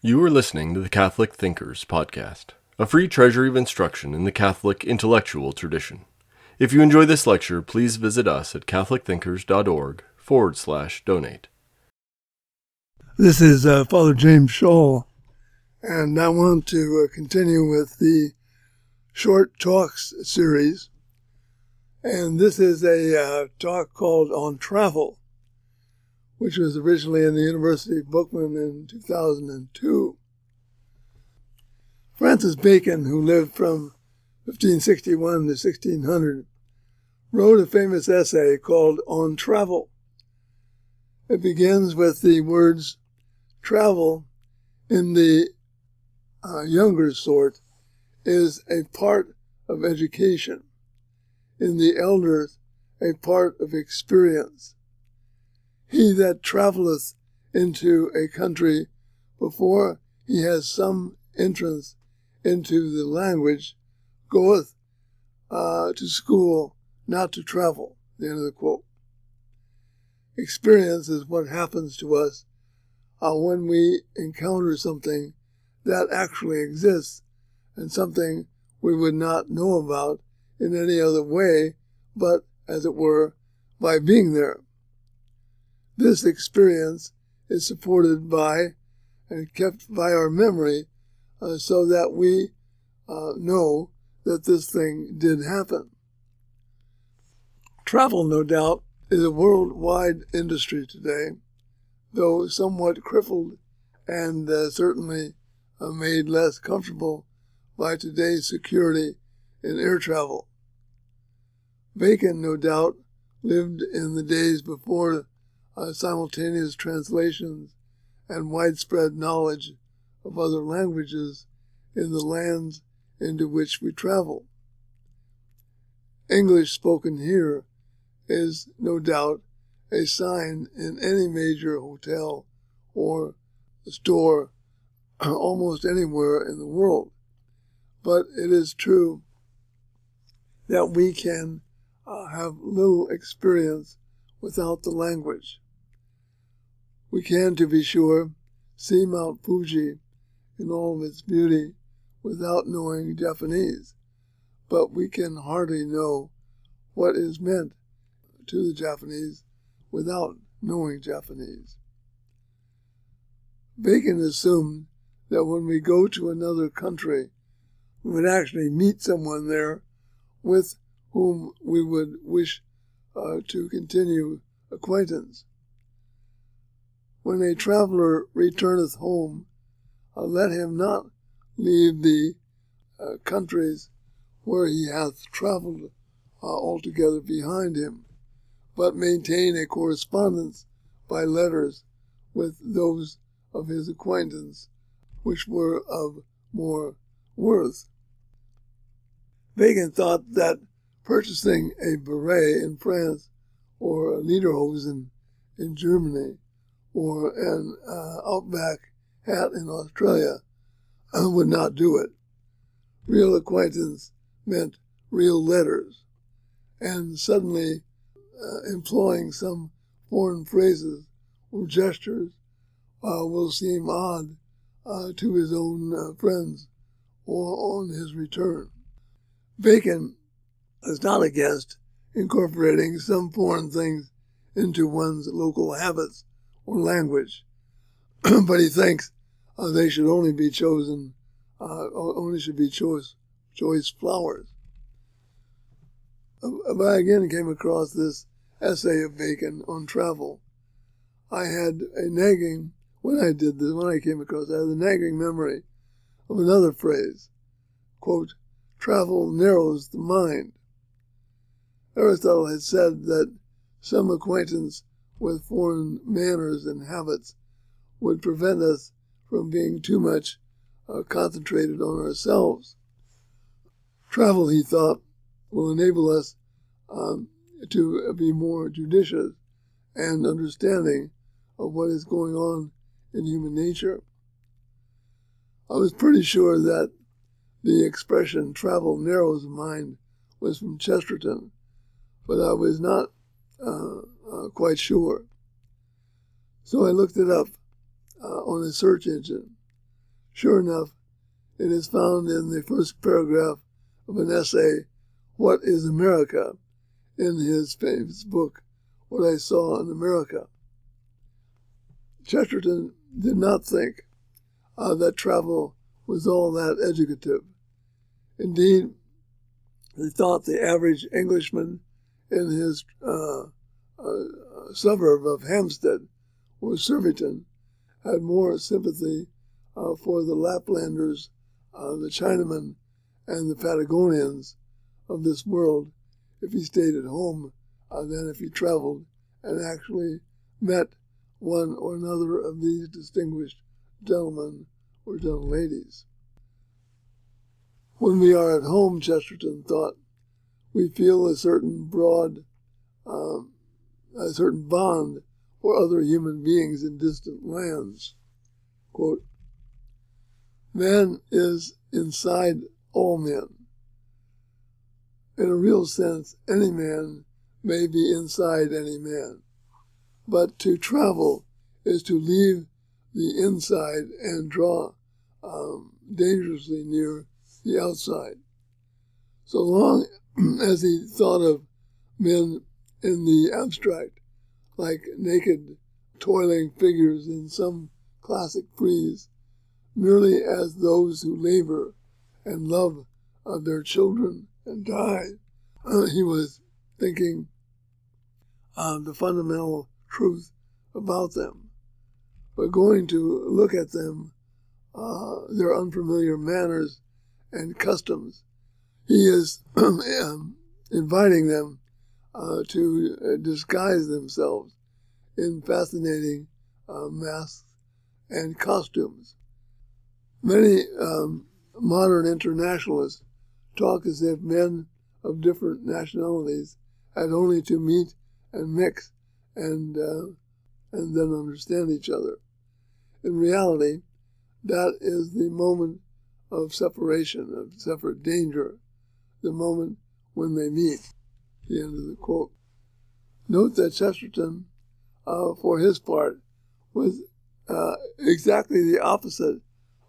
You are listening to the Catholic Thinkers Podcast, a free treasury of instruction in the Catholic intellectual tradition. If you enjoy this lecture, please visit us at catholicthinkers.org forward slash donate. This is uh, Father James Schall, and I want to uh, continue with the short talks series. And this is a uh, talk called On Travel, which was originally in the University of Bookman in 2002. Francis Bacon, who lived from 1561 to 1600, wrote a famous essay called On Travel. It begins with the words travel in the uh, younger sort is a part of education, in the elders, a part of experience. He that travelleth into a country before he has some entrance into the language goeth uh, to school, not to travel. The end of the quote. Experience is what happens to us uh, when we encounter something that actually exists and something we would not know about in any other way, but, as it were, by being there. This experience is supported by and kept by our memory uh, so that we uh, know that this thing did happen. Travel, no doubt, is a worldwide industry today, though somewhat crippled and uh, certainly uh, made less comfortable by today's security in air travel. Bacon, no doubt, lived in the days before uh, simultaneous translations and widespread knowledge of other languages in the lands into which we travel. English spoken here is no doubt a sign in any major hotel or store almost anywhere in the world. But it is true that we can uh, have little experience without the language. We can, to be sure, see Mount Fuji in all of its beauty without knowing Japanese, but we can hardly know what is meant to the Japanese without knowing Japanese. Bacon assumed that when we go to another country, we would actually meet someone there with whom we would wish uh, to continue acquaintance. When a traveler returneth home, uh, let him not leave the uh, countries where he hath traveled uh, altogether behind him, but maintain a correspondence by letters with those of his acquaintance which were of more worth. Bacon thought that purchasing a beret in France or a lederhosen in Germany or an uh, Outback hat in Australia would not do it. Real acquaintance meant real letters, and suddenly uh, employing some foreign phrases or gestures uh, will seem odd uh, to his own uh, friends or on his return. Bacon is not against incorporating some foreign things into one's local habits or language, but he thinks uh, they should only be chosen, uh, only should be choice, choice flowers. Uh, but I again came across this essay of Bacon on travel. I had a nagging, when I did this, when I came across, I had a nagging memory of another phrase, quote, travel narrows the mind. Aristotle had said that some acquaintance with foreign manners and habits would prevent us from being too much uh, concentrated on ourselves. Travel, he thought, will enable us um, to be more judicious and understanding of what is going on in human nature. I was pretty sure that the expression travel narrows the mind was from Chesterton, but I was not uh, uh, quite sure. So I looked it up uh, on a search engine Sure enough, it is found in the first paragraph of an essay, What is America? in his famous book, What I Saw in America. Chesterton did not think uh, that travel was all that educative. Indeed, he thought the average Englishman in his uh, uh, suburb of Hampstead or Surbiton had more sympathy uh, for the Laplanders, uh, the Chinamen, and the Patagonians of this world if he stayed at home uh, than if he traveled and actually met one or another of these distinguished gentlemen or gentle ladies. When we are at home, Chesterton thought, we feel a certain broad, um, a certain bond for other human beings in distant lands. Quote, Man is inside all men. In a real sense, any man may be inside any man. But to travel is to leave the inside and draw um, dangerously near the outside. So long as he thought of men in the abstract, like naked, toiling figures in some classic frieze, merely as those who labor and love of their children and die, uh, he was thinking of the fundamental truth about them. But going to look at them, uh, their unfamiliar manners and customs, he is um, inviting them uh, to uh, disguise themselves in fascinating uh, masks and costumes. Many um, modern internationalists talk as if men of different nationalities had only to meet and mix and uh, and then understand each other. In reality, that is the moment of separation, of separate danger, the moment when they meet. The end of the quote. Note that Chesterton, uh, for his part, was uh, exactly the opposite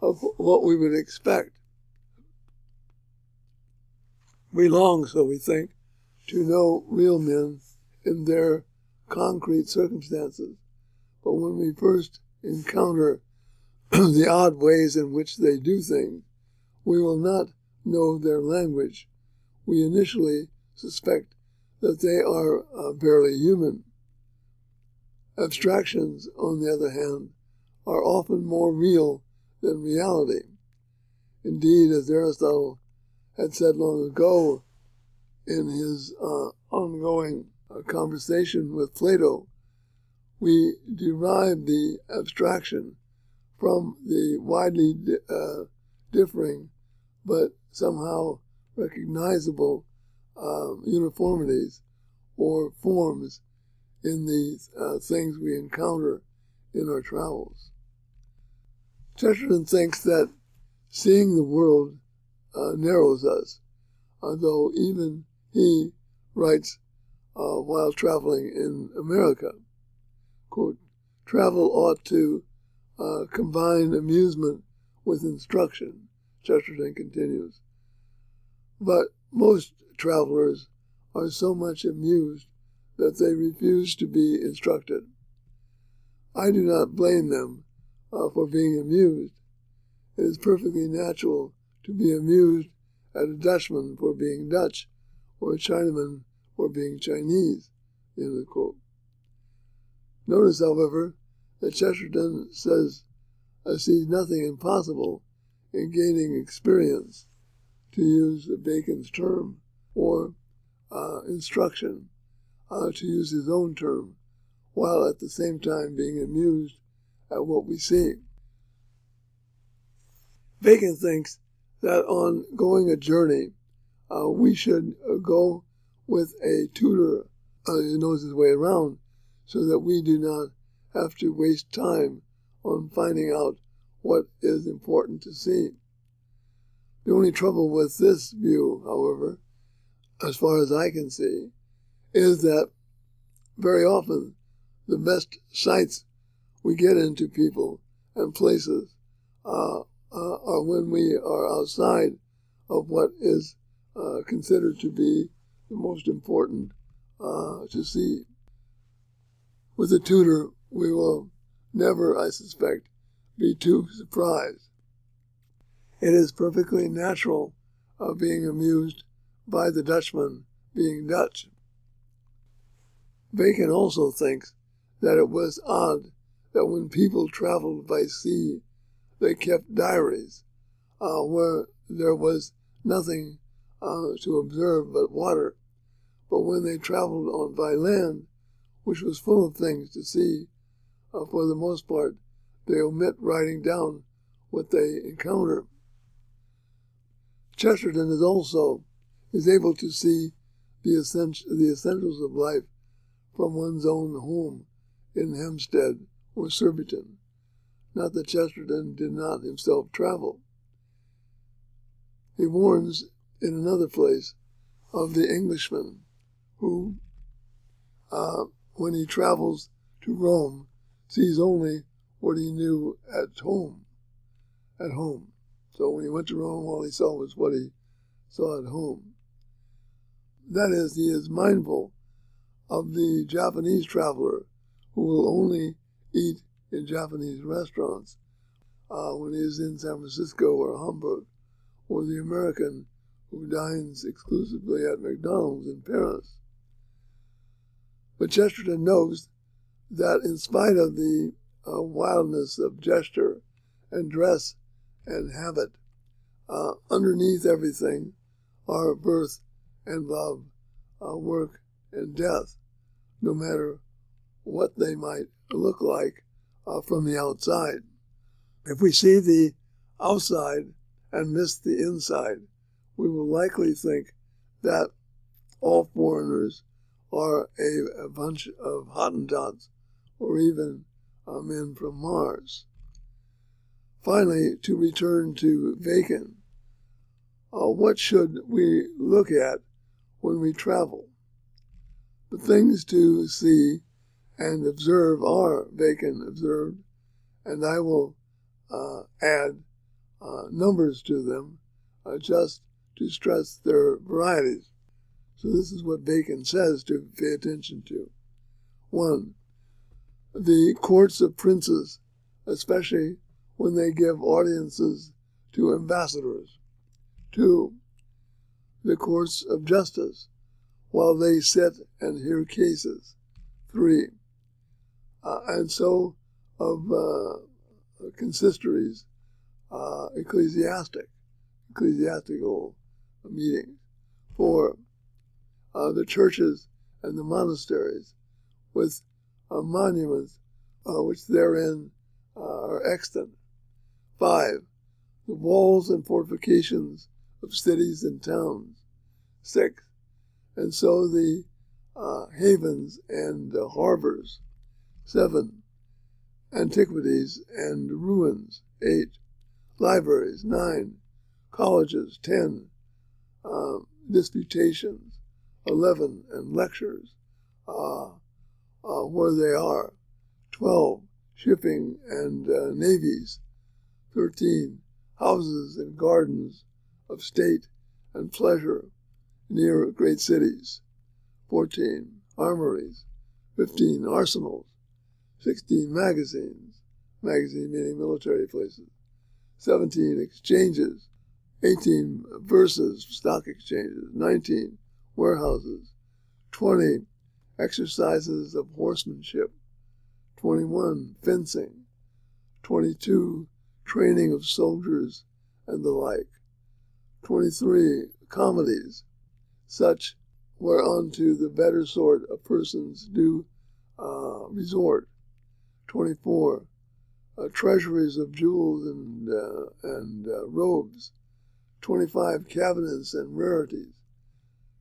of what we would expect. We long, so we think, to know real men in their concrete circumstances. But when we first encounter the odd ways in which they do things, we will not know their language. We initially suspect that they are uh, barely human. Abstractions, on the other hand, are often more real than reality. Indeed, as Aristotle had said long ago in his uh, ongoing uh, conversation with Plato, we derive the abstraction from the widely di- uh, differing but somehow recognizable um, uniformities or forms in the uh, things we encounter in our travels. Chesterton thinks that seeing the world uh, narrows us, although even he writes uh, while traveling in America, quote, travel ought to uh, combine amusement with instruction, Chesterton continues. But most travelers are so much amused that they refuse to be instructed. I do not blame them uh, for being amused. It is perfectly natural to be amused at a Dutchman for being Dutch or a Chinaman for being Chinese. End of quote. Notice, however, that Chesterton says, I see nothing impossible in gaining experience, to use Bacon's term, or uh, instruction, uh, to use his own term, while at the same time being amused at what we see. Bacon thinks that on going a journey, uh, we should uh, go with a tutor uh, who knows his way around so that we do not have to waste time on finding out what is important to see. The only trouble with this view, however, as far as I can see, is that very often the best sights we get into people and places uh, uh, or when we are outside of what is uh, considered to be the most important uh, to see. With a tutor, we will never, I suspect, be too surprised. It is perfectly natural of being amused by the Dutchman being Dutch. Bacon also thinks that it was odd that when people traveled by sea, they kept diaries, uh, where there was nothing uh, to observe but water. But when they traveled on by land, which was full of things to see, uh, for the most part, they omit writing down what they encounter. Chesterton is also is able to see the, essential, the essentials of life from one's own home in Hampstead or Surbiton. Not that Chesterton did not himself travel. He warns in another place of the Englishman who, uh, when he travels to Rome, sees only what he knew at home. At home. So when he went to Rome, all he saw was what he saw at home. That is, he is mindful of the Japanese traveler who will only eat in Japanese restaurants uh, when he is in San Francisco or Hamburg, or the American who dines exclusively at McDonald's in Paris. But Chesterton knows that in spite of the uh, wildness of gesture and dress and habit, uh, underneath everything are birth and love, uh, work and death, no matter what they might look like uh, from the outside. If we see the outside and miss the inside, we will likely think that all foreigners are a, a bunch of Hottentots or even uh, men from Mars. Finally, to return to Bacon, uh, what should we look at when we travel? The things to see and observe are Bacon observed, and I will uh, add uh, numbers to them uh, just to stress their varieties. So this is what Bacon says to pay attention to. One, the courts of princes, especially when they give audiences to ambassadors. Two, the courts of justice, while they sit and hear cases. Three, uh, and so of uh, consistories, uh, ecclesiastic, ecclesiastical meetings. Four, uh, the churches and the monasteries with uh, monuments uh, which therein are extant. Five, the walls and fortifications of cities and towns. Six, and so the uh, havens and uh, harbors. Seven, antiquities and ruins. Eight, libraries. Nine, colleges. Ten, uh, disputations. Eleven, and lectures, uh, uh, where they are. Twelve, shipping and uh, navies. Thirteen, houses and gardens of state and pleasure near great cities. 14. Armories. 15. Arsenals. 16. Magazines. Magazine meaning military places. 17. Exchanges. 18. Bourses, stock exchanges. 19. Warehouses. 20. Exercises of horsemanship. 21. Fencing. 22. Training of soldiers and the like. 23. Comedies such whereunto the better sort of persons do uh, resort. 24. Uh, treasuries of jewels and, uh, and uh, robes. 25. Cabinets and rarities.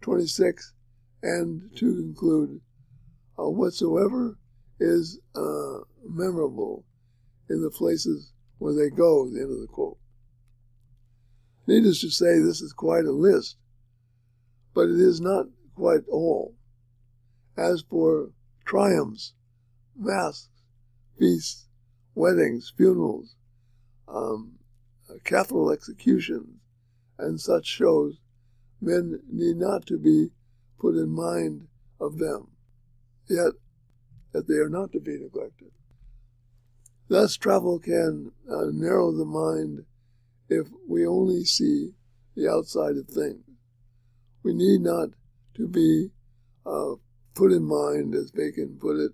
26. And to conclude, uh, whatsoever is uh, memorable in the places where they go, the end of the quote. Needless to say, this is quite a list but it is not quite all. As for triumphs, masks, feasts, weddings, funerals, um, capital executions and such shows, men need not to be put in mind of them, yet that they are not to be neglected. Thus, travel can uh, narrow the mind if we only see the outside of things. We need not to be uh, put in mind, as Bacon put it,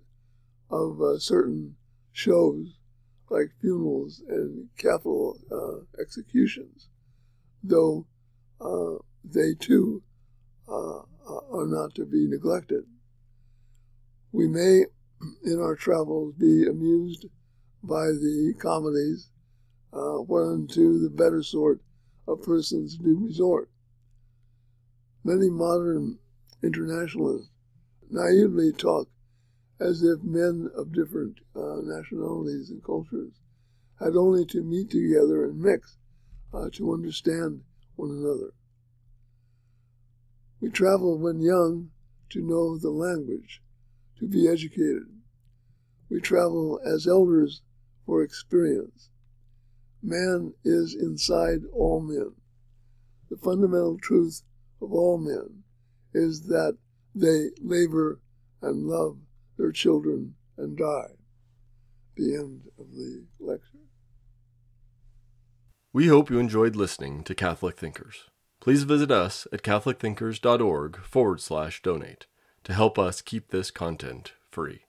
of uh, certain shows like funerals and capital uh, executions, though uh, they too uh, are not to be neglected. We may, in our travels, be amused by the comedies uh, whereunto the better sort of persons do resort. Many modern internationalists naively talk as if men of different uh, nationalities and cultures had only to meet together and mix uh, to understand one another. We travel when young to know the language, to be educated. We travel as elders for experience. Man is inside all men. The fundamental truth of all men is that they labor and love their children and die. The end of the lecture. We hope you enjoyed listening to Catholic Thinkers. Please visit us at catholicthinkers.org forward slash donate to help us keep this content free.